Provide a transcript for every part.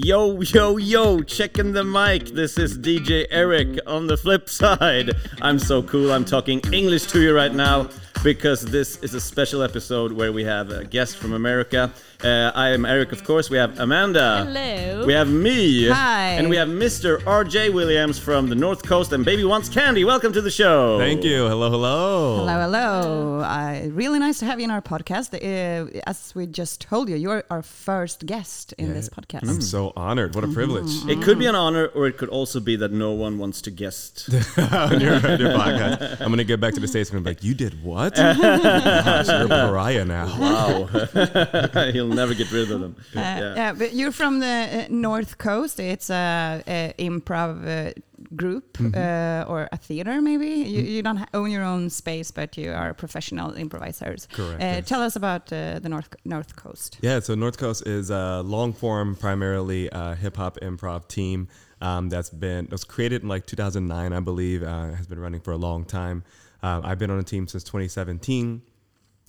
Yo, yo, yo, checking the mic. This is DJ Eric on the flip side. I'm so cool, I'm talking English to you right now because this is a special episode where we have a guest from America. Uh, I am Eric, of course. We have Amanda. Hello. We have me. Hi. And we have Mr. RJ Williams from the North Coast and Baby Wants Candy. Welcome to the show. Thank you. Hello, hello. Hello, hello. Uh, really nice to have you in our podcast. Uh, as we just told you, you're our first guest in Yeah. this podcast. I'm so honored. What a privilege. It could be an honor, or it could also be that no one wants to guest. on your, your podcast. I'm going to get back to the States and be like, you did what? Gosh, you're a pariah now. Wow. He'll never get rid of them. Uh, yeah. but you're from the uh, North Coast. It's a, a improv uh, group uh, or a theater, maybe. You, you don't own your own space, but you are professional improvisers. Correct, Uh, yes. Tell us about uh, the North North Coast. Yeah, so North Coast is a long form, primarily uh, hip hop improv team um, that's been it was created in like 2009, I believe. Uh, has been running for a long time. Um, I've been on the team since 2017.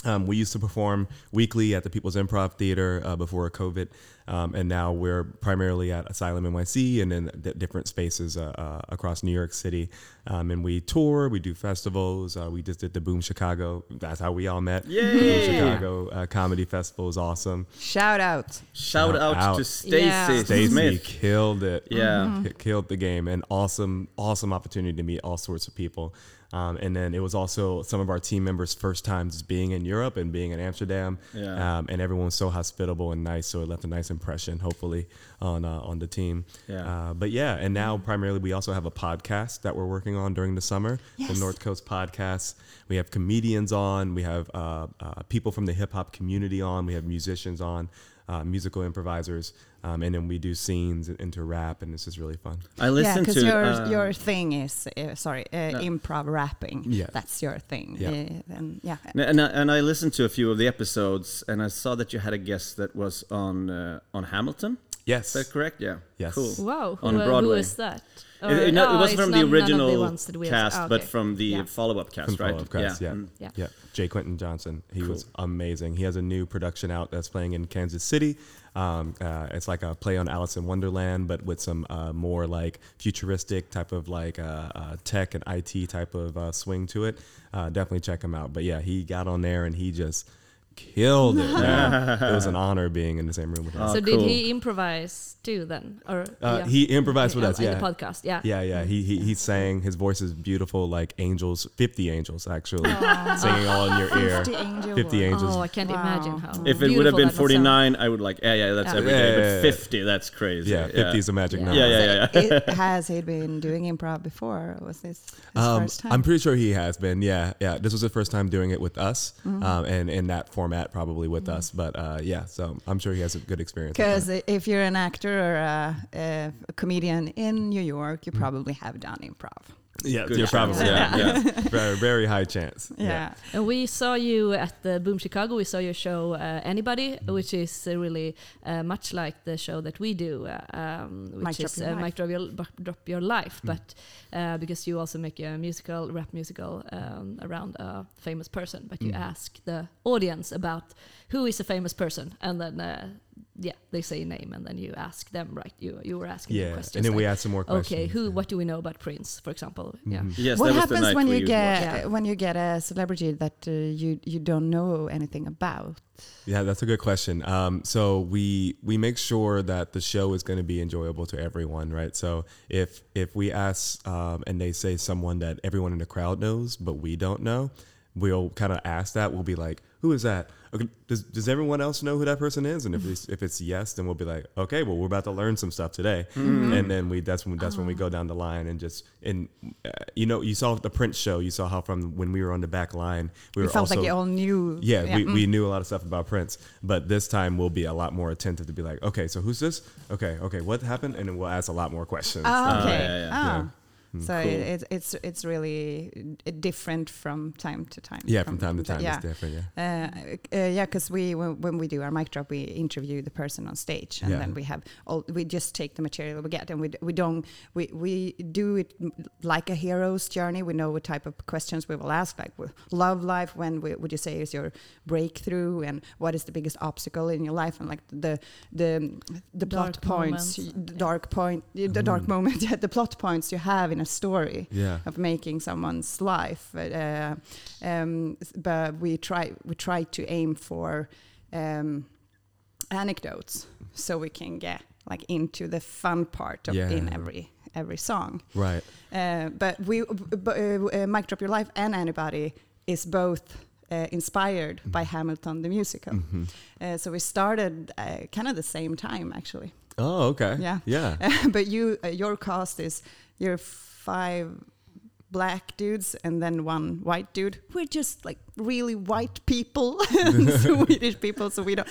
Um, we used to perform weekly at the People's Improv Theater uh, before COVID, um, and now we're primarily at Asylum NYC and in d- different spaces uh, uh, across New York City. Um, and we tour, we do festivals. Uh, we just did the Boom Chicago. That's how we all met. Yay! Boom Chicago uh, Comedy Festival is awesome. Shout out. Shout Shout out, out. to Stacy Yeah. Stacy killed it. Yeah. K- killed the game. And awesome, awesome opportunity to meet all sorts of people. Um, and then it was also some of our team members' first times being in Europe and being in Amsterdam. Yeah. Um, and everyone was so hospitable and nice, so it left a nice impression, hopefully, on uh, on the team. Yeah. Uh, but yeah, and now primarily we also have a podcast that we're working on during the summer, Yes. the North Coast Podcast. We have comedians on, we have uh, uh, people from the hip hop community on, we have musicians on, uh, musical improvisers, um, and then we do scenes into rap, and this is really fun. I Yeah, listened because to your uh, your thing is uh, sorry, uh, improv rapping. Yeah. that's your thing. Yeah. Uh, and yeah, and I, and I listened to a few of the episodes, and I saw that you had a guest that was on uh, on Hamilton. Yes. Is that correct? Yeah. Yes. Cool. Wow. On who, Broadway. Who is that? It, it, no, it oh, wasn't from the original the ones that we have- cast, ah, but from the Yeah. follow-up cast, From right? Follow Up Cast, yeah. Mm. Yeah. Yeah. Jay Quentin Johnson. He was amazing. He has a new production out that's playing in Kansas City. Um, uh, it's like a play on Alice in Wonderland, but with some uh, more like futuristic type of like uh, uh, tech and IT type of uh, swing to it. Uh, definitely check him out. But yeah, he got on there and he just killed it. man. it was an honor being in the same room with him. Oh, so did he improvise too then, or Uh, yeah. He improvised with in, us. Yeah. the podcast? Yeah. Yeah, yeah. He, he he sang. His voice is beautiful, like angels, fifty angels actually, singing all in your ear. 50 angel 50 angels. Oh, I can't Wow. imagine how. If it would have been that must sound. 49, I would like, yeah, yeah, that's Yeah. every day. Yeah, yeah, But yeah. 50, that's crazy. Yeah, fifty is a magic Yeah. number. Yeah, yeah, yeah. It- has he been doing improv before? Was this his Um, first time? I'm pretty sure he has been. Yeah, yeah. This was the first time doing it with us, Mm-hmm. um, and in that format, probably with us. But uh, yeah, so I'm sure he has a good experience. Because if you're an actor or a, a, comedian in New York, Mm. you probably have done improv. Yeah, Good you're chance. probably Yeah, yeah. very, very high chance. Yeah. And we saw you at the Boom Chicago. We saw your show uh, Anybody, Mm-hmm. which is uh, really uh, much like the show that we do, uh, um, which Drop is Your uh, Life. Mic Drop Your, Bu- Drop Your Life. But uh, because you also make a musical, rap musical um, around a famous person, but you ask the audience about who is a famous person, and then uh, yeah, they say a name, and then you ask them. Right? You you were asking them Yeah, questions. and then we like, add some more questions. Okay, who? What do we know about Prince, for example? Yeah. Yes, what that was the happens when you get watched. when you get a celebrity that uh, you you don't know anything about? Yeah, that's a good question. Um, so we we make sure that the show is going to be enjoyable to everyone, right? So if if we ask um, and they say someone that everyone in the crowd knows but we don't know, we'll kind of ask that. We'll be like, "Who is that?" Okay, does does everyone else know who that person is? And if it's, if it's yes, then we'll be like, "Okay, well, we're about to learn some stuff today." And then we that's when that's when we go down the line and just and uh, you know you saw the Prince show. You saw how from when we were on the back line, we You were felt also like you all knew. yeah, we, mm. we knew a lot of stuff about Prince, but this time we'll be a lot more attentive to be like, okay, so who's this? Okay, okay, what happened? And then we'll ask a lot more questions. Oh, Oh, okay. yeah, yeah. Oh. So Cool. it, it's it's it's really uh, different from time to time. Yeah, from time to time, yeah. it's different. Yeah. Uh, uh, yeah, because we when, when we do our mic drop, we interview the person on stage, and Yeah. then we have all. We just take the material we get, and we d- we don't we we do it m- like a hero's journey. We know what type of questions we will ask, like love life. When we, would you say is your breakthrough, and what is the biggest obstacle in your life, and like the the the plot Dark points, moments, y- the yeah. dark point, the dark moment, the plot points you have in a story Yeah. of making someone's life. Uh, um, but we try we try to aim for um, anecdotes so we can get like into the fun part of in every every song. Right. Uh, but we but, uh, uh, Mic Drop Your Life and Anybody is both. Uh, inspired by Hamilton the musical, Mhm. uh, so we started uh, kind of the same time actually. Oh, okay. Yeah. Yeah. but you, uh, your cast is you're five black dudes and then one white dude. We're just like really white people, Swedish people, so we don't.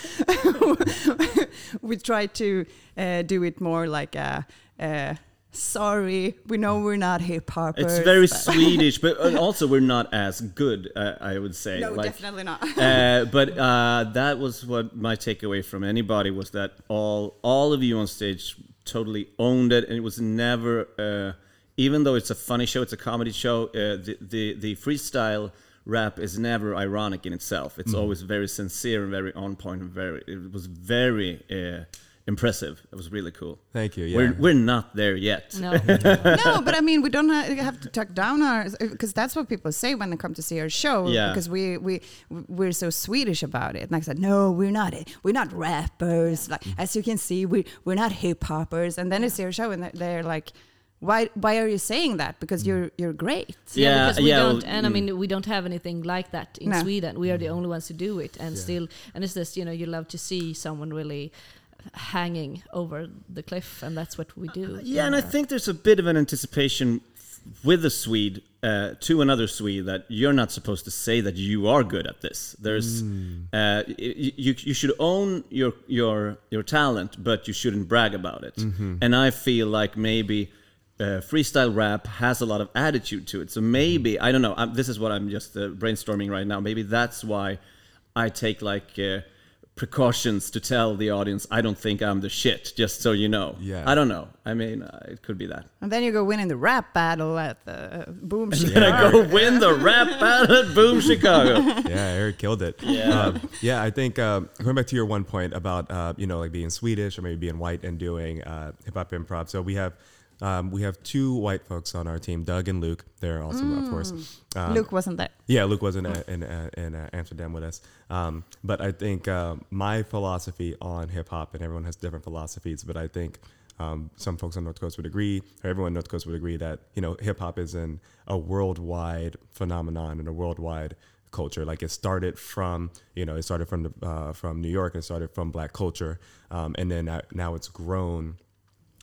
we try to uh, do it more like a. a Sorry, we know we're not hip hop. It's very Swedish, but uh, also we're not as good. Uh, I would say. No, like, definitely not. uh, but uh, that was what my takeaway from anybody was that all all of you on stage totally owned it, and it was never. Even though it's a funny show, it's a comedy show. Uh, the, the the freestyle rap is never ironic in itself. It's always very sincere and very on point and very. It was very. Uh, Impressive. It was really cool. Thank you. Yeah. We're, we're not there yet. No. no, but I mean, we don't have to talk down our because that's what people say when they come to see our show. Yeah. Because we we we're so Swedish about it. And I said, no, we're not. We're not rappers. Like as you can see, we we're not hip hoppers. And then they see our show and they're, they're like, why why are you saying that? Because you're you're great. Yeah, Yeah, because we yeah, don't, well, and I mm. mean, we don't have anything like that in No. Sweden. We are the only ones who do it, and Yeah. still, and it's just you know, you love to see someone really hanging over the cliff, and that's what we do. Yeah, and I think there's a bit of an anticipation with a Swede uh, to another Swede that you're not supposed to say that you are good at this. There's uh, y- you you should own your your your talent, but you shouldn't brag about it. And I feel like maybe. Uh, freestyle rap has a lot of attitude to it, so maybe I don't know. I'm, this is what I'm just uh, brainstorming right now. Maybe that's why I take like uh, precautions to tell the audience I don't think I'm the shit. Just so you know. Yeah. I don't know. I mean, uh, it could be that. And then you go win in the rap battle at the Boom And then I go win the rap battle at Boom Chicago. yeah, Eric killed it. Yeah. um, yeah. I think um, going back to your one point about uh, you know like being Swedish or maybe being white and doing uh, hip hop improv. So we have um, we have two white folks on our team, Doug and Luke. They're awesome, of course. Um, Luke wasn't there. Yeah, Luke was in uh, in, uh, in uh, Amsterdam with us. Um, but I think uh, my philosophy on hip hop, and everyone has different philosophies, but I think um, some folks on North Coast would agree, or everyone on North Coast would agree that you know hip hop is an, a worldwide phenomenon and a worldwide culture. Like it started from you know it started from the, uh, from New York, it started from Black culture, um, and then uh, now it's grown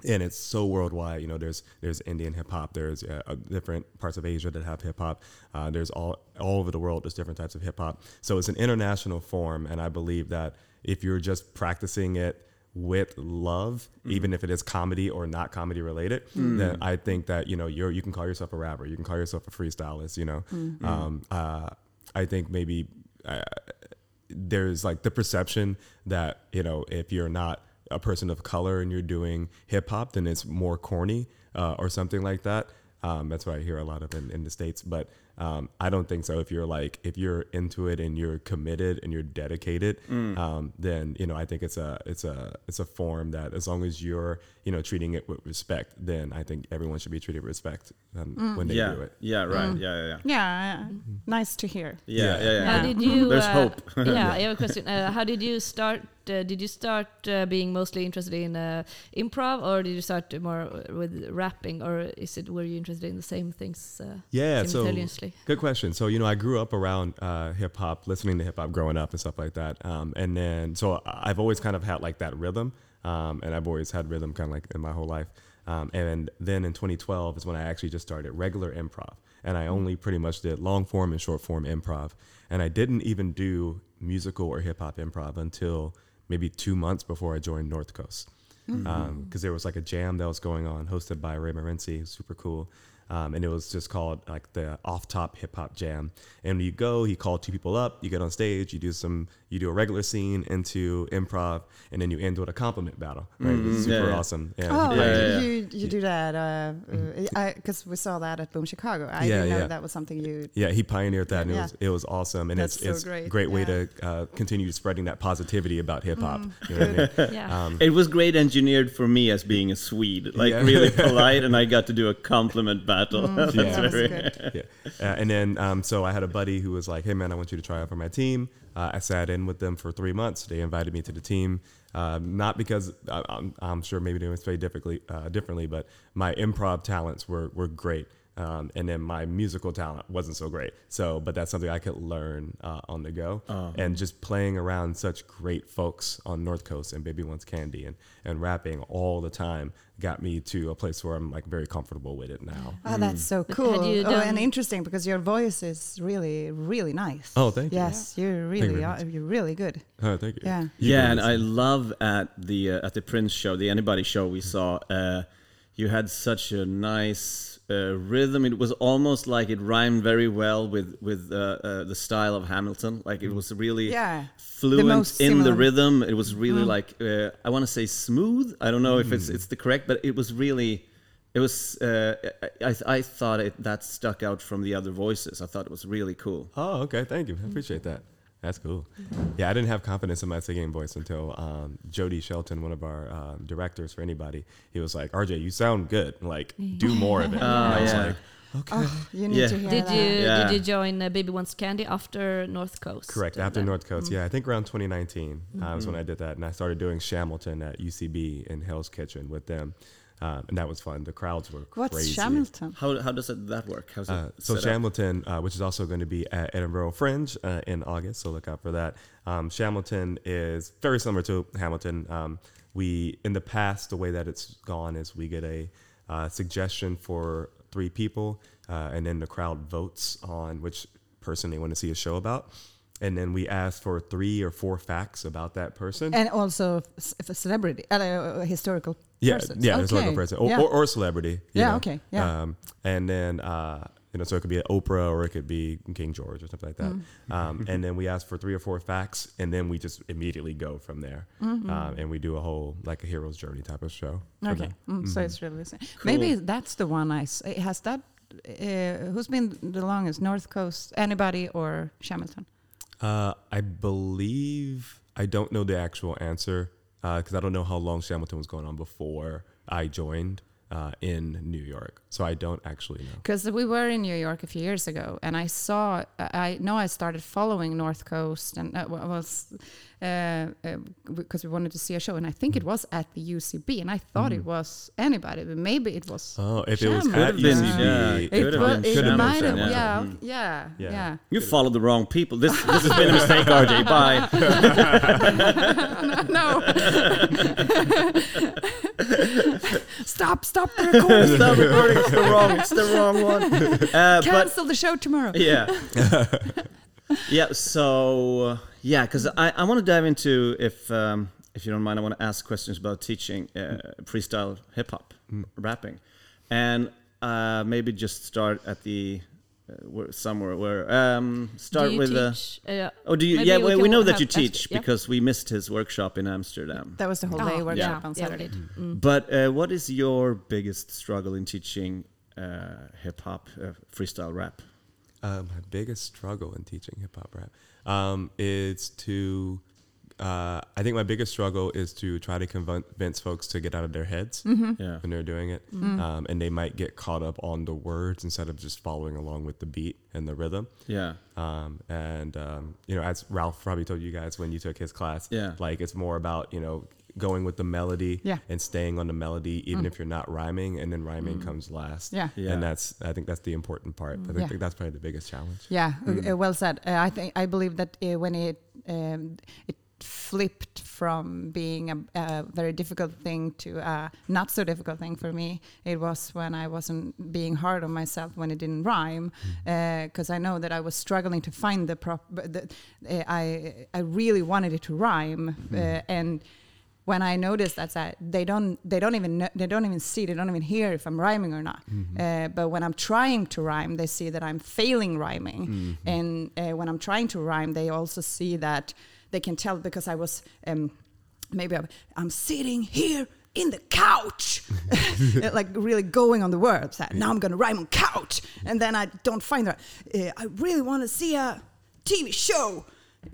and it's so worldwide. You know, there's there's Indian hip hop, there's uh, uh, different parts of Asia that have hip hop. Uh, there's all all over the world. There's different types of hip hop. So it's an international form, and I believe that if you're just practicing it with love, even if it is comedy or not comedy related, then I think that you know you're you can call yourself a rapper, you can call yourself a freestylist. You know, um, uh, I think maybe. Uh, there's like the perception that you know if you're not a person of color and you're doing hip hop, then it's more corny uh, or something like that. Um, that's what I hear a lot of in, in the states, but um, I don't think so. If you're like if you're into it and you're committed and you're dedicated, um, then you know I think it's a it's a it's a form that as long as you're you know treating it with respect, then I think everyone should be treated with respect um, when they yeah. do it. Yeah. Right. Yeah. Yeah. Yeah. Yeah, uh, nice to hear. Yeah. Yeah. Yeah. yeah, How did you? There's uh, hope. yeah, I have a question. Uh, how did you start? Uh, did you start uh, being mostly interested in uh, improv, or did you start more with rapping, or is it were you interested in the same things? Uh, Yeah, so good question. So you know, I grew up around uh, hip hop, listening to hip hop growing up and stuff like that. Um, and then so I've always kind of had like that rhythm, um, and I've always had rhythm kind of like in my whole life. Um, and then in 2012 is when I actually just started regular improv, and I only pretty much did long form and short form improv, and I didn't even do musical or hip hop improv until maybe two months before I joined North Coast hmm. um, because there was like a jam that was going on hosted by Ray Morency, super cool. Um, and it was just called like the off top hip hop jam. And you go, he called two people up, you get on stage, you do some, you do a regular scene into improv, and then you end with a compliment battle. Right, it was Mm, super yeah, yeah. awesome. Yeah, Oh, Yeah, yeah, yeah. you you do that because we saw that at Boom Chicago. I Yeah, didn't know yeah. that was something you. Yeah, he pioneered that, and it Yeah. was it was awesome, and That's it's so it's great, great way yeah. to uh, continue spreading that positivity about hip hop. Mm. You know I mean? Yeah. Um, It was great engineered for me as being a Swede, like Yeah. really polite, and I got to do a compliment battle. That's Mm, that was very- good. yeah. Uh, and then, um, so I had a buddy who was like, "Hey, man, I want you to try out for my team." Uh, I sat in with them for three months. They invited me to the team, um, not because I, I'm, I'm sure maybe they would say differently, uh, differently, but my improv talents were were great. Um, and then my musical talent wasn't so great. So, but that's something I could learn uh, on the go. And just playing around such great folks on North Coast and Baby Wants Candy and, and rapping all the time got me to a place where I'm like very comfortable with it now. Oh, that's so cool. you Oh, and interesting because your voice is really, really nice. Oh, thank you. Yes, you're you really, very are, much. you're really good. Oh, thank you. Yeah. You yeah, and I love at the uh, at the Prince show, the Anybody show we saw. Uh, you had such a nice uh, rhythm. It was almost like it rhymed very well with with uh, uh, the style of Hamilton. Like it was really Yeah. fluent most in the rhythm. It was really like uh, I want to say smooth. I don't know if it's it's the correct, but it was really. It was. Uh, I, I I thought it that stuck out from the other voices. I thought it was really cool. Oh, okay. Thank you. I appreciate that. That's cool. Yeah, I didn't have confidence in my singing voice until um, Jody Shelton, one of our uh, directors for anybody, he was like, "RJ, you sound good. Like, do more of it." And I was yeah. like, "Okay." Oh, you need Yeah. to hear Did that. you Yeah. did you join uh, Baby Wants Candy after North Coast? Correct. After then- North Coast, yeah, I think around 2019 uh, was when I did that, and I started doing Shamilton at UCB in Hell's Kitchen with them, um, and that was fun. The crowds were What's crazy. Shamilton? How how does it, that work? How's it Uh, so set up? Shamilton, uh, which is also going to be at Edinburgh Fringe uh, in August, so look out for that. Um, Shamilton is very similar to Hamilton. Um, we in the past, the way that it's gone is we get a uh, suggestion for three people, uh, and then the crowd votes on which person they want to see a show about. And then we ask for three or four facts about that person. And also if a celebrity, uh, uh, historical yeah, persons. yeah, historical person or, Yeah. or, or celebrity. you Yeah, know. okay, yeah. Um, and then uh, you know, so it could be Oprah or it could be King George or something like that. Mm. Um, and then we ask for three or four facts, and then we just immediately go from there. Mm-hmm. Um, and we do a whole like a hero's journey type of show. Okay, them. mm, so it's really the same. Maybe that's the one I s- has that. Uh, who's been the longest? North Coast, anybody or Shamilton? Uh, I believe I don't know the actual answer because I don't know how long Shamilton was going on before I joined uh, in New York, so I don't actually know. Because we were in New York a few years ago, and I saw. I know I started following North Coast, and uh, was because we wanted to see a show, and I think it Mm. was at the UCB, and I thought it was anybody, but maybe it was. Oh, if it was Shamilton. at been, UCB, yeah, It, Could've was, been it Shamilton, might have, yeah. yeah, Mm. yeah, yeah, Yeah. You followed the wrong people. This this has been a mistake, RJ. Bye. no. stop, stop the recording. Stop recording. It's the wrong. It's the wrong one. Uh, but Cancel the show tomorrow. yeah, yeah. So uh, yeah, because I, I want to dive into if um, if you don't mind, I want to ask questions about teaching uh, freestyle hip hop rapping, and uh, maybe just start at the where, somewhere where um, start do you with the. teach, uh, Oh, do you? Yeah, we we, we know that you ask- teach yeah. because we missed his workshop in Amsterdam. That was the whole day Oh, workshop yeah, on Saturday. did. Mm. But uh, what is your biggest struggle in teaching uh, hip hop, uh, freestyle rap? Uh, my biggest struggle in teaching hip hop rap um, is to. Uh, I think my biggest struggle is to try to convince folks to get out of their heads Yeah. when they're doing it, um, and they might get caught up on the words instead of just following along with the beat and the rhythm. Yeah. Um, and um, you know, as Ralph probably told you guys when you took his class, Yeah. like it's more about you know going with the melody Yeah. and staying on the melody, even if you're not rhyming, and then rhyming comes last. Yeah. Yeah. and that's I think that's the important part. I think, Yeah. that's probably the biggest challenge. Yeah, Mm. uh, well said. Uh, I think I believe that uh, when it um, it flipped from being a, a very difficult thing to a not so difficult thing for me, it was when I wasn't being hard on myself when it didn't rhyme, because I know that I was struggling to find the prop. The, uh, I I really wanted it to rhyme, uh, and when I notice that that they don't they don't even know, they don't even see they don't even hear if I'm rhyming or not. Uh, but when I'm trying to rhyme, they see that I'm failing rhyming, and uh, when I'm trying to rhyme, they also see that they can tell because I was um, maybe I'm, I'm sitting here in the couch, like really going on the words. That now I'm gonna rhyme on couch, and then I don't find that. Uh, I really want to see a TV show.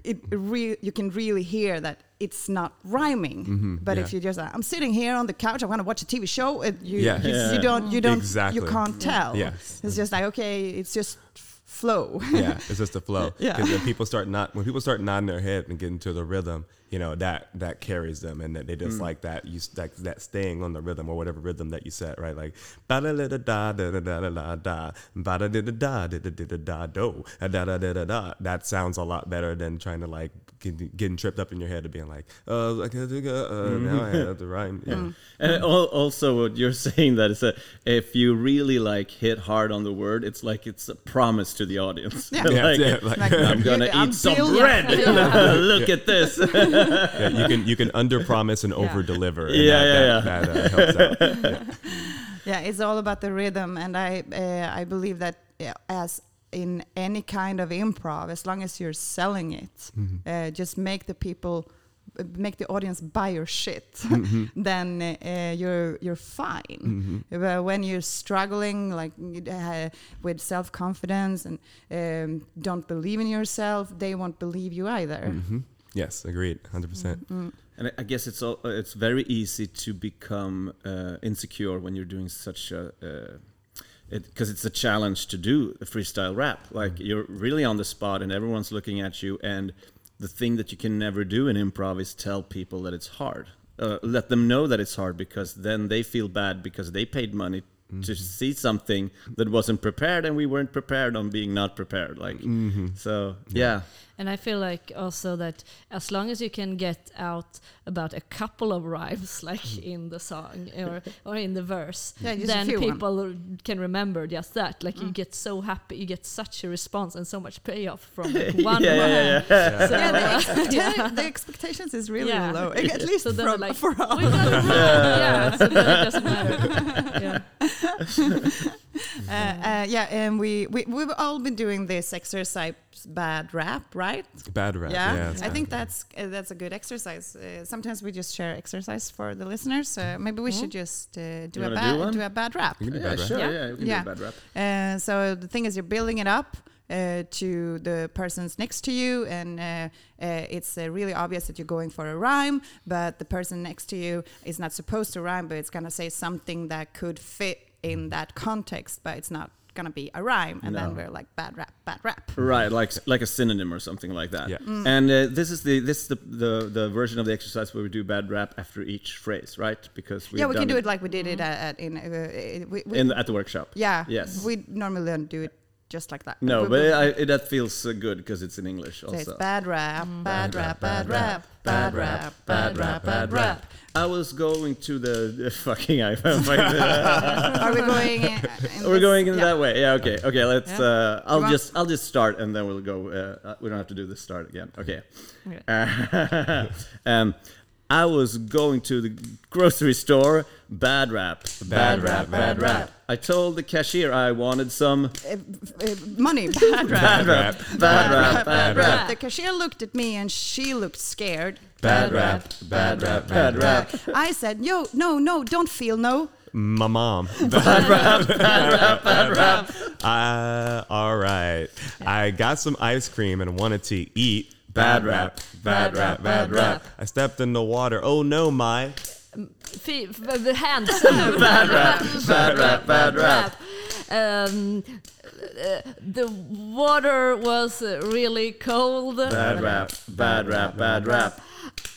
It re- you can really hear that it's not rhyming. But if you just uh, I'm sitting here on the couch, I want to watch a TV show. It, you, Yeah. you, Yeah. you don't you don't Exactly. you can't tell. Yes. It's just like okay, it's just f- flow. yeah, it's just the flow. Yeah. Because when people start not when people start nodding their head and getting to the rhythm, you know that that carries them, and that they just like that you that that staying on the rhythm or whatever rhythm that you set, right? Like ba da da da da da da da da da ba da da da da da da da da da do da da da da da. That sounds a lot better than trying to like get, getting tripped up in your head and being like, uh, like uh, uh, now I have to rhyme. Yeah. And al- also, what you're saying that is that if you really like hit hard on the word, it's like it's a promise to the audience. Yeah. Yeah, like, yeah, like- Like, I'm gonna you- I'm eat some building- bread. Yeah. Look at this. Yeah, you can you can under promise and over deliver. Yeah, yeah, that, That, uh, helps out. Yeah. yeah it's all about the rhythm and i uh, i believe that yeah, as in any kind of improv as long as you're selling it uh, just make the people uh, make the audience buy your shit then uh, you're you're fine but when you're struggling like uh, with self-confidence and um, don't believe in yourself they won't believe you either hmm Yes, agreed, hundred percent. Mm. And I- I guess it's all, uh, it's very easy to become uh, insecure when you're doing such a because it's a challenge to do a freestyle rap. Like you're really on the spot and everyone's looking at you. And the thing that you can never do in improv is tell people that it's hard. Uh, let them know that it's hard because then they feel bad because they paid money to see something that wasn't prepared and we weren't prepared on being not prepared. Like so, yeah. And I feel like also that as long as you can get out about a couple of rhymes, like in the song or, or in the verse, Yeah, then few one. people can remember just that. Like you get so happy, you get such a response and so much payoff from like one yeah, rhyme. yeah, yeah, So, yeah, the, uh, expecta- the expectations is really Yeah. low at least So from, like, for us. we got it right. yeah, so then it doesn't matter. Yeah. Uh, uh, yeah, and we, we we've all been doing this exercise bad rap, right? Bad rap. Yeah, Yeah, it's I think rap. that's uh, that's a good exercise. Uh, sometimes we just share exercise for the listeners. Uh, maybe we should just uh, do You a bad do one? a bad rap. You can do Yeah, bad rap. sure. Yeah. Yeah, we can Yeah. do a bad rap. Uh, so the thing is, you're building it up uh, to the persons next to you, and uh, uh, it's uh, really obvious that you're going for a rhyme, but the person next to you is not supposed to rhyme, but it's gonna say something that could fit in that context, but it's not gonna be a rhyme, and then we're like bad rap, bad rap. Right, like like a synonym or something like that. Yeah. Mm. And uh, this is the this is the, the the version of the exercise where we do bad rap after each phrase, right? Because we've yeah, we can do it like we did it at, at in uh, uh, we, we, in the, at the workshop. yeah. Yes. we normally don't do it just like that. No, but we- I, it, that feels uh, good because it's in English so also. it's bad rap, bad rap, bad rap, bad rap, bad rap, bad rap. I was going to the, the fucking iPhone. Are we going? In, in We're this- going in yeah. that way. Yeah. Okay. Okay. Let's. Yeah. Uh, I'll just. I'll just start, and then we'll go. Uh, we don't have to do this start again. Okay. Okay. Uh, um, I was going to the grocery store. Bad rap. Bad, rap. Bad rap. I told the cashier I wanted some. Uh, uh, money, bad rap. Bad rap. Bad rap. Bad rap. rap. The cashier looked at me and she looked scared. Bad rap. Bad rap. Bad rap. I said, "Yo, no, no, don't feel no." My mom. Bad rap. Bad rap. Bad rap. Uh, all right. I got some ice cream and wanted to eat. Bad rap. Bad rap. Bad rap. I stepped in the water. Oh no, my. Fe- the hands. Bad rap. Bad rap. Bad rap. Um, uh, the water was uh, really cold. Bad rap. Bad rap. Bad rap.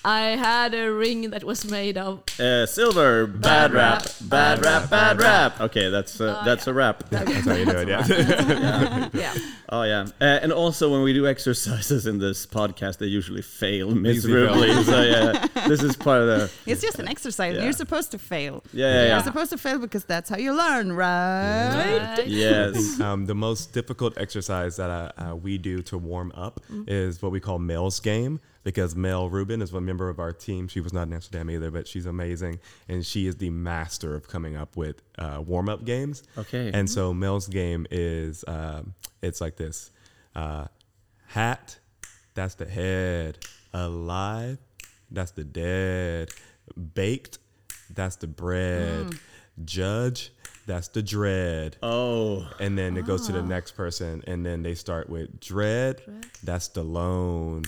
I had a ring that was made of. Uh, silver. Bad rap. Bad rap. Bad rap. Okay, that's uh, that's a rap. That's how you do it. Yeah. Yeah. Oh yeah, uh, and also when we do exercises in this podcast, they usually fail miserably. so yeah, this is part of the It's just an exercise. Yeah. You're supposed to fail. yeah yeah You're supposed to fail because that's how you learn, right? Right? Yes. Um, the most difficult exercise that uh, uh, we do to warm up Mm. is what we call Mel's game. Because Mel Rubin is a member of our team. She was not in Amsterdam either, but she's amazing, and she is the master of coming up with uh, warm up games. Okay. And so Mel's game is um, it's like this: uh, hat, that's the head; alive, that's the dead; baked, that's the bread; judge, that's the dread. Oh, And then it goes to the next person, and then they start with dread, that's the lone;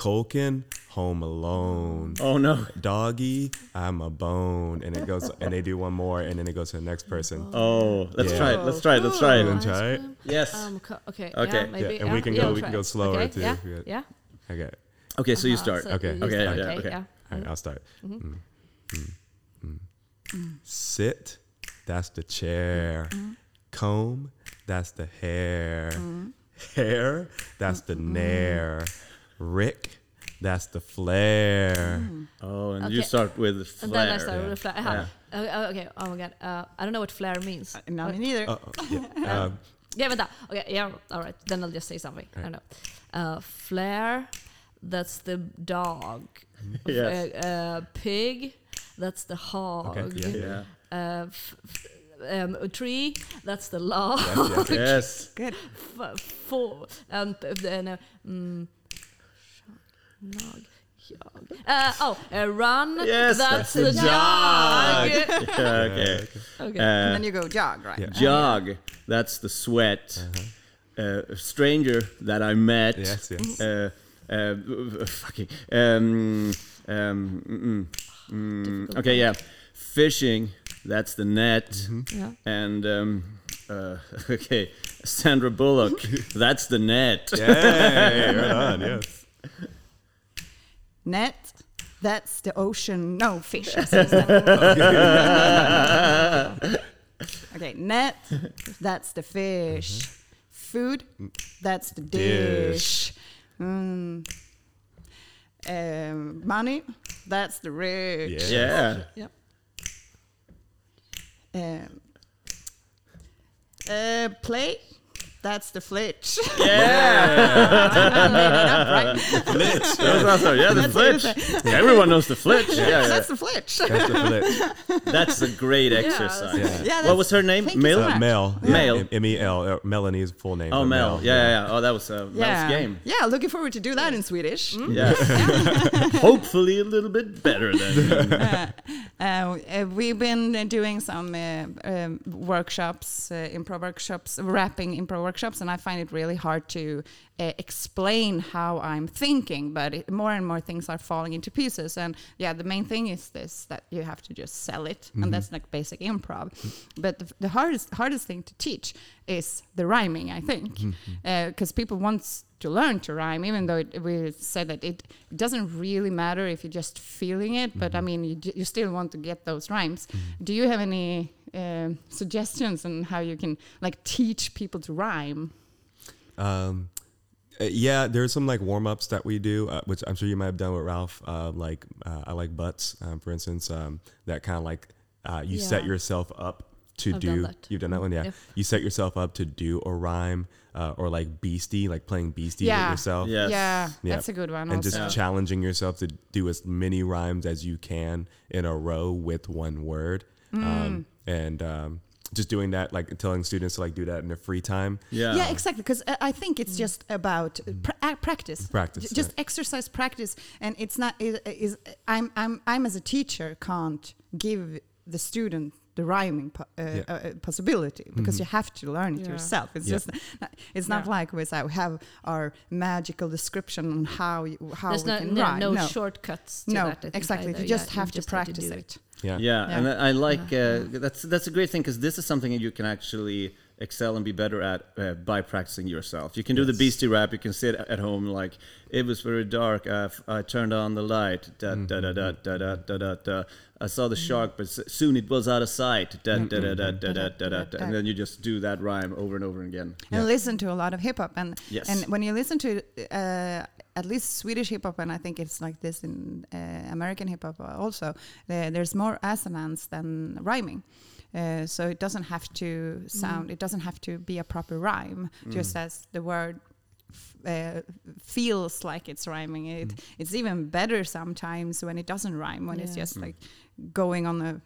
Culkin, home alone. oh no. Doggy, I'm a bone, and it goes, and they do one more, and then it goes to the next person. Oh, let's Yeah. try it. Let's try it. Let's try it. wanna it. try it? Yes. Um, co- okay. Okay. Yeah, Yeah, and we can yeah, go- I'll we can go slower, okay, too, Yeah. Yeah. Okay. Okay, so you Uh-huh, start. so Okay. you Okay, start, yeah, okay. yeah. All right, I'll start. Mm. Mm. Mm. Sit, that's the chair. Comb, that's the hair. Hair, that's the nair. Rick, that's the flare. Oh, and you start with And flair. then I start yeah. with a flare. Uh-huh. Uh, okay. Oh my god. Uh, I don't know what flare means. No, Uh, me neither. Uh, yeah. Um, Yeah, but that. Okay. Yeah. All right. Then I'll just say something. I don't know. Uh, flare. That's the dog. Yes. Uh, uh, pig. That's the hog. Okay, yeah. Yeah. Uh, f- f- um, a tree. That's the log. yes, yes. Yes. Good. F- four. Um, p- then, uh, mm, log. jog. Uh, oh, uh, run. Yes, That's, that's the the jog. jog. Yeah, okay. okay. and Uh, then you go jog, right? Yeah. jog. That's the sweat. Uh, stranger that I met. Yes, yes. Uh, uh, fucking. Um, um, mm, mm, Difficult okay, yeah. Fishing. That's the net. Yeah. And um, uh, okay, Sandra Bullock. that's the net. Yay, right on, yes. Net. That's the ocean. No fish. I says that. okay, net. That's the fish. Food. That's the dish. Mm. Um, money. That's the rich. Yeah. Yeah. Yeah. Um, uh, play. That's the flitch. Yeah. I made it up, right? Flitch. That was awesome. Yeah, the That's what flitch. Everyone knows the flitch. Yeah, yeah. That's the flitch. That's the flip. That's a great exercise. Yeah. Yeah, What was her name? thank Mel? Uh, much. Mel. Mel. Uh, Melanie's full name. Oh, but Mel. Yeah, yeah, yeah. Oh, that was uh, Mel's yeah. game. Yeah, looking forward to do that in Swedish. Yeah. Hopefully a little bit better then. Uh, uh, we've been uh, doing some uh, um, workshops, uh, improv workshops, rapping improv workshops, and I find it really hard to uh, explain how I'm thinking. But it, more and more things are falling into pieces. And yeah, the main thing is this: that you have to just sell it, and mm-hmm. that's like basic improv. But the, the hardest hardest thing to teach is the rhyming. I think mm-hmm. eh, because people want to learn to rhyme, even though it, we said that it doesn't really matter if you're just feeling it. But I mm-hmm. mean, you, j- you still want to get those rhymes. Do you have any um suggestions on how you can like teach people to rhyme? Um, uh, yeah, there's some like warm ups that we do, uh, which I'm sure you might have done with Ralph. Uh, like uh, I like butts, um, for instance. Um, that kind of like uh, you set yourself up to I've do. done that. You've done that one, yeah. Yep. You set yourself up to do a rhyme, uh, or like beastie, like playing beastie with yourself. Yes. Yeah, Yeah. that's a good one. and also. just Yeah. challenging yourself to do as many rhymes as you can in a row with one word Mm. um, and um, just doing that like telling students to like do that in their free time Yeah. yeah, exactly. Because I think it's just about pra- uh, practice. Practice, J- just yeah. exercise practice, and it's not. Is, is I'm I'm I'm as a teacher can't give the student the rhyming po- uh, Yeah. uh, possibility because you have to learn it Yeah. yourself. It's Yeah. just not, it's not Yeah. like we say we have our magical description on how you, how There's we no, can no, rhyme. no, no, shortcuts to no, that. Exactly. either. You just Yeah, have to have practice do it. Yeah Yeah, Yeah. and I I like uh, that's that's a great thing because this is something that you can actually excel and be better at uh, by practicing yourself. You can do yes. the beastie rap. You can sit at home like it was very dark. I, turned on the light. Da, mm-hmm. da, da, da, da, da, da, da, da. I saw the shark, but soon it was out of sight. Da, mm-hmm. da, da, da, da, da, da, da. And then you just do that rhyme over and over again. And listen to a lot of hip hop. And yes. and when you listen to uh, at least Swedish hip hop, and I think it's like this in uh, American hip hop also, there's more assonance than rhyming uh, so it doesn't have to sound it doesn't have to be a proper rhyme just as the word uh, feels like it's rhyming. It it's even better sometimes when it doesn't rhyme. When it's Yeah. just like going on a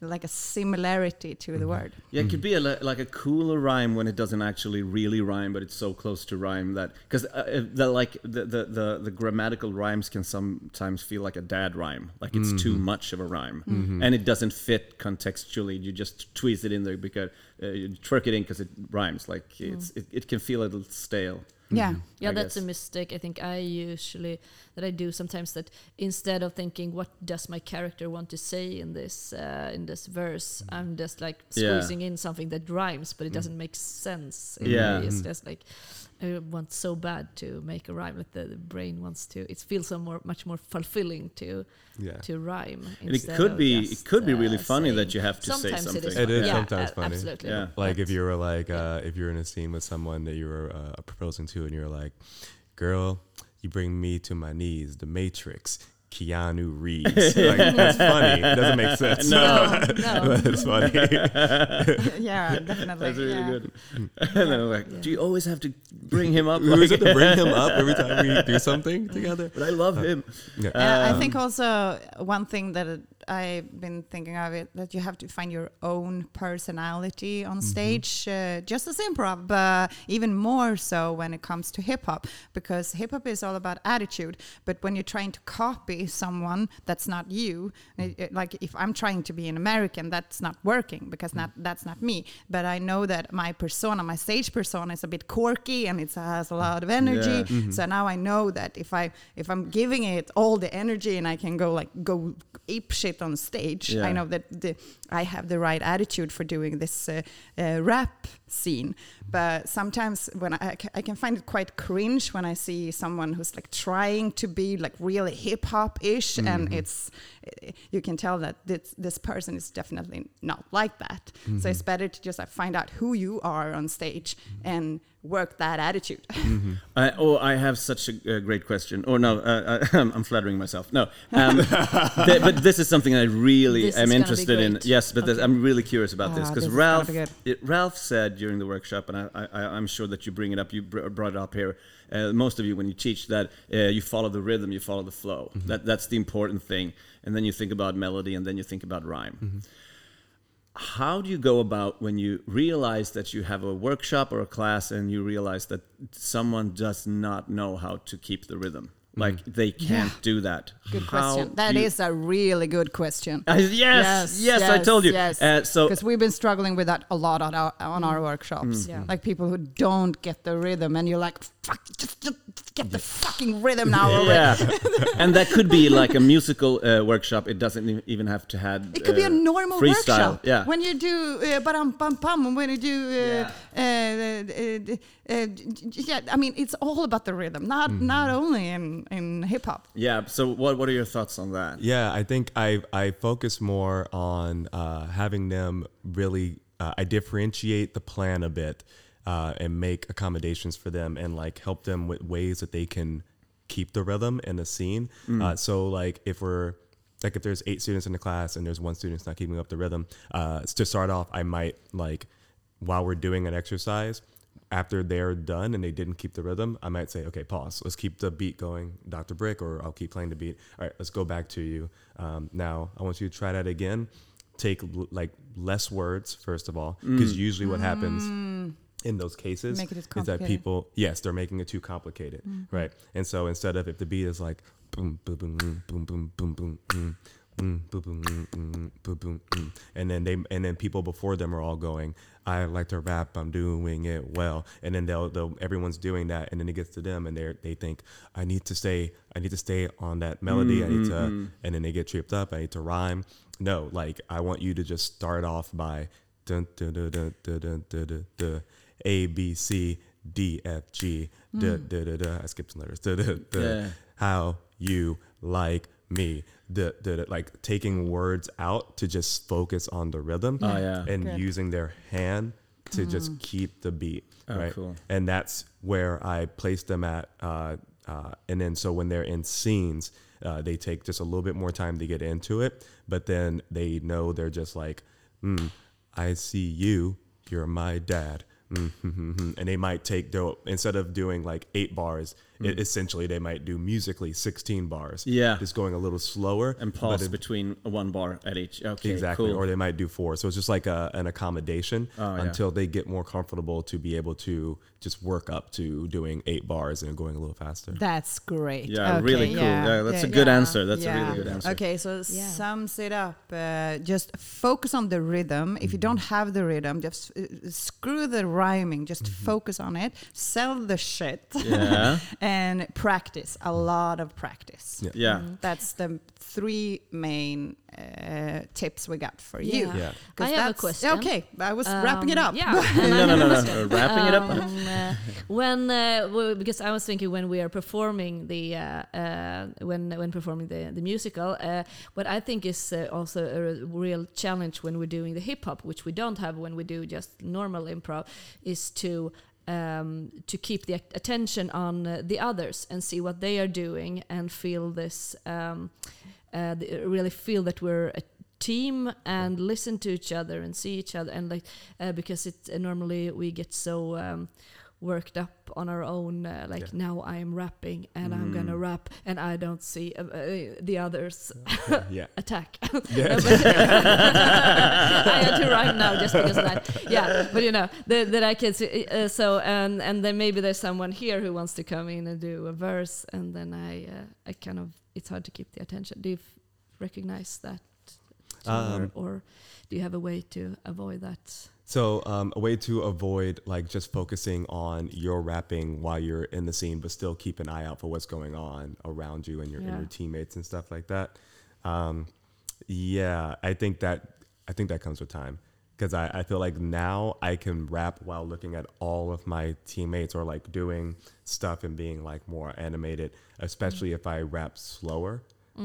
like a similarity to the mm-hmm. word. Yeah, it could mm-hmm. be a, li- like a cooler rhyme when it doesn't actually really rhyme, but it's so close to rhyme that because uh, the like the, the the the grammatical rhymes can sometimes feel like a dad rhyme, like it's too mm-hmm. much of a rhyme, and it doesn't fit contextually. You just tweeze it in there because uh, you twerk it in because it rhymes. Like mm. it's it, it can feel a little stale. Yeah. Yeah, I that's a mistake. I think I usually that I do sometimes that instead of thinking what does my character want to say in this uh, in this verse, mm. I'm just like Yeah. squeezing in something that rhymes, but it mm. doesn't make sense. in Yeah. me. it's mm. just like I want so bad to make a rhyme. Like the, the brain wants to. It feels so more much more fulfilling to Yeah. to rhyme. And it could of be it could be really uh, funny that you have to say something. It is, It funny. is yeah, sometimes a- funny. Absolutely. Yeah. Like if you were like, uh, if you're in a scene with someone that you were uh, proposing to, and you're like, "Girl, you bring me to my knees." The Matrix, Keanu Reeves. like that's funny. It doesn't make sense. No, no. but it's funny. yeah, definitely. That's really yeah. good. and then I'm like, do you always have to bring him up? we always like- have to bring him up every time we do something together. but I love him. Yeah. Uh, I think Um, also one thing that I've been thinking of it that you have to find your own personality on mm-hmm. stage, uh, just as improv, but even more so when it comes to hip hop, because hip hop is all about attitude. But when you're trying to copy someone that's not you, mm. it- it- like if I'm trying to be an American, that's not working because mm. not that's not me. But I know that my persona, my stage persona, is a bit quirky and it has a lot of energy. Yeah. So now I know that if I if I'm giving it all the energy and I can go like go ape shit on stage, Yeah. I know that the, I have the right attitude for doing this uh, uh, rap scene. But sometimes when I, I can find it quite cringe when I see someone who's like trying to be like really hip hop ish, and it's eh, you can tell that this this person is definitely not like that. So it's better to just like find out who you are on stage and work that attitude. I, oh, I have such a, uh great question. Or no, uh, uh, I'm flattering myself. No, um, th- but this is something I really This am interested in. Yes, but this- I'm really curious about this Ah, because this is gonna Ralph, be it, Ralph said during the workshop, and I, I, I'm sure that you bring it up. You br- brought it up here. Uh, most of you, when you teach, that uh, you follow the rhythm, you follow the flow. That that's the important thing. And then you think about melody, and then you think about rhyme. How do you go about when you realize that you have a workshop or a class and you realize that someone does not know how to keep the rhythm? Like they can't do that. Good How question. That you- is a really good question. Uh, yes, yes, I told you. Yes, Uh, so because we've been struggling with that a lot on our, on our workshops. Yeah. Like people who don't get the rhythm, and you're like, "Fuck, just, just get the fucking rhythm now." already." yeah, and that could be like a musical uh, workshop. It doesn't even have to have. It could be a uh, normal freestyle. workshop. Yeah. When you do uh, bam bam bam, when you do uh, uh, yeah, I mean it's all about the rhythm, not not only in in hip hop. yeah. So what what are your thoughts on that? Yeah, I think I I focus more on uh, having them really. Uh, I differentiate the plan a bit uh, and make accommodations for them and like help them with ways that they can keep the rhythm in the scene. Uh, so like if we're like if there's eight students in the class and there's one student's not keeping up the rhythm, uh, to start off, I might like while we're doing an exercise, after they're done and they didn't keep the rhythm, I might say, okay, pause. Let's keep the beat going, Dr. Brick, or I'll keep playing the beat. All right, let's go back to you. Um, now, I want you to try that again. Take l- like less words, first of all, because usually what happens in those cases is that people, yes, they're making it too complicated, right? And so instead of if the beat is like boom, boom, boom, boom, boom, boom, boom, boom, mm, mm, boom, boom, mm, mm, boom, boom, mm. and then they and then people before them are all going, I like to rap, I'm doing it well, and then they'll, they'll everyone's doing that, and then it gets to them, and they they think I need to stay, I need to stay on that melody, I need to, and then they get tripped up, I need to rhyme. No, like I want you to just start off by dun dun dun dun dun dun dun dun, dun A B C D F G da da da da. I skipped some letters. Da, da. Yeah. How you like me? the, da, da. Like taking words out to just focus on the rhythm Oh, yeah. and Good. using their hand to just keep the beat. Oh, right. cool. And that's where I place them at. Uh, uh, and then so when they're in scenes, uh, they take just a little bit more time to get into it, but then they know they're just like, mm, I see you, you're my dad. Mhm. and they might take their instead of doing like eight bars it, essentially they might do musically 16 bars Yeah. just going a little slower And pause it- between one bar at each. Okay, exactly cool. or they might do four so it's just like a, an accommodation Oh, yeah. until they get more comfortable to be able to just work up to doing eight bars and going a little faster That's great. Yeah, really cool. Yeah, that's a good answer. That's a really good answer. Okay, so Yeah. sums it up. Uh, just focus on the rhythm. If you Mm. don't have the rhythm, just uh, screw the rhyming. Just Mm-hmm. focus on it. Sell the shit. Yeah. and practice. A lot of practice. Yeah. Yeah. That's the three main uh, tips we got for you. Yeah. Yeah. 'Cause I have a question. Okay, I was wrapping it Um, up. Yeah. and No, no, no, no. wrapping it up. Um, uh, when uh, well, because I was thinking when we are performing the uh, uh, when when performing the the musical, uh, what I think is uh, also a real challenge when we're doing the hip hop, which we don't have when we do just normal improv, is to um, to keep the attention on uh, the others and see what they are doing and feel this um, uh, really feel that we're a team and listen to each other and see each other and like uh, because it uh, normally we get so um, worked up on our own uh, like Yeah. now I am rapping and I'm gonna Mm. rap and I don't see uh, uh, the others yeah attack. Yeah. I had to rhyme now just because of that. Yeah, but you know that, that I can see. Uh, so and and then maybe there's someone here who wants to come in and do a verse, and then I uh, I kind of it's hard to keep the attention. Do you f- recognize that, Um, or, or do you have a way to avoid that? So um, a way to avoid like just focusing on your rapping while you're in the scene, but still keep an eye out for what's going on around you and your, and your teammates and stuff like that. Um, yeah, I think that I think that comes with time because I, I feel like now I can rap while looking at all of my teammates or like doing stuff and being like more animated, especially if I rap slower,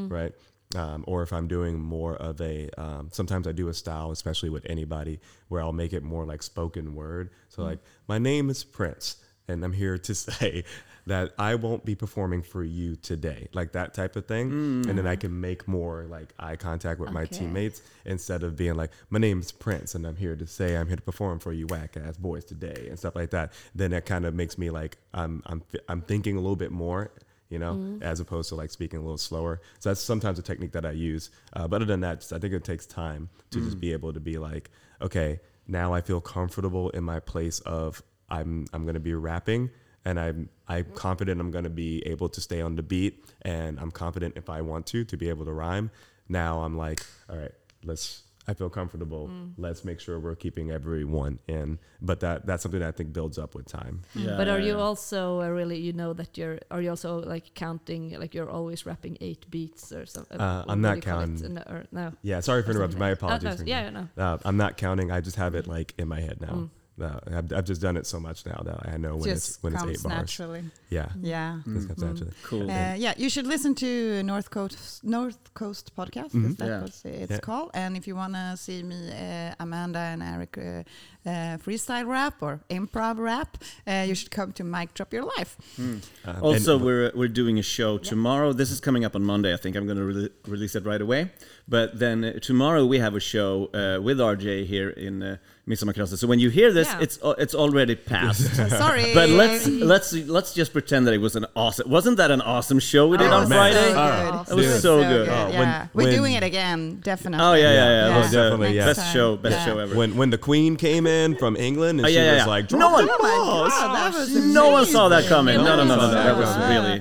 right? Um, or if I'm doing more of a, um, sometimes I do a style, especially with anybody, where I'll make it more like spoken word. So, like, my name is Prince, and I'm here to say that I won't be performing for you today, like that type of thing. And then I can make more like eye contact with my teammates instead of being like, my name is Prince, and I'm here to say I'm here to perform for you whack ass boys today, and stuff like that. Then that kind of makes me like, I'm, I'm, I'm thinking a little bit more you know, mm-hmm. as opposed to like speaking a little slower. So that's sometimes a technique that I use. Uh, but other than that, just, I think it takes time to just mm. be able to be like, okay, now I feel comfortable in my place of I'm I'm gonna be rapping and I'm I'm mm-hmm. confident I'm gonna be able to stay on the beat and I'm confident if I want to to be able to rhyme. Now I'm like, all right, let's I feel comfortable. Let's make sure we're keeping everyone in. But that that's something that I think builds up with time. Yeah, but are yeah, you yeah. also uh, really you know that you're are you also like counting like you're always rapping eight beats or something? Uh, I'm not counting. No, no. Yeah, sorry for interrupting. My apologies. Uh, no, yeah, no. Uh, I'm not counting. I just have it like in my head now. Mm. Uh, I've, I've just done it so much now that I know when Just it's when it's eight bars. naturally. Yeah, Yeah. just comes Mm. naturally. Cool. Uh, yeah, you should listen to North Coast North Coast podcast. Is that Yeah. what it's Yeah. called? And if you wanna see me, uh, Amanda and Eric uh, uh, freestyle rap or improv rap, uh, you should come to Mic Drop Your Life. Um, Also, and- we're we're doing a show tomorrow. This is coming up on Monday. I think I'm going to re- release it right away. But then uh, tomorrow we have a show uh, with RJ here in Midsommarkrysset. So when you hear this, Yeah. it's uh, it's already passed. Sorry, but let's let's let's just pretend that it was an awesome. Wasn't that an awesome show we did Oh, on man. Friday? So Oh, good. It was Dude. so good. Oh, yeah. when- We're when- doing it again, definitely. Oh yeah, yeah, yeah. Yeah, It was definitely, yeah. best Next show, best Yeah. show ever. when when the Queen came in from England and Oh, she yeah, yeah, was like, No "Drop one- the Oh my balls." God, that was no one saw that coming. No, no, no, no, no. That was really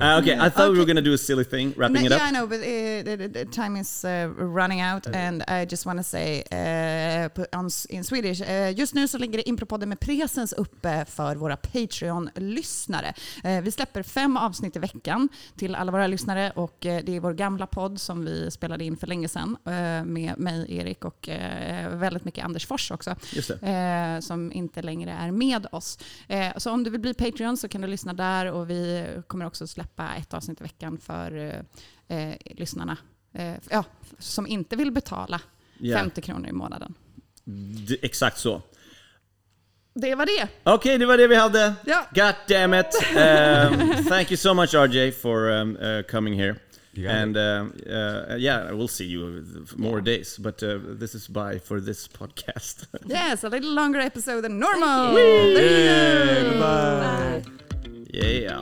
uh, okay. I thought we were gonna do a silly thing, wrapping No, it up. yeah, I know, but uh, the, the, the time is uh, running out and I just want to say uh, på- on, s- in Swedish. Uh, just nu så ligger Impropodden med presens uppe för våra Patreon-lyssnare. Uh, vi släpper fem avsnitt i veckan till alla våra lyssnare och uh, det är vår gamla podd som vi spelade in för länge sedan med mig, Erik och väldigt mycket Anders Fors också. Eh, som inte längre är med oss. Eh, så om du vill bli Patreon så kan du lyssna där och vi kommer också släppa ett avsnitt i veckan för eh, eh, lyssnarna eh, ja, som inte vill betala Ja. 50 kronor i månaden. D- exakt så. Det var det. Okej, det var det vi hade. Ja. God damn it. Um, thank you so much RJ for um, uh, coming here. And um, uh, yeah, we'll see you more days. But uh, this is bye for this podcast. Yes, a little longer episode than normal. Yay, go. bye. Bye. yeah.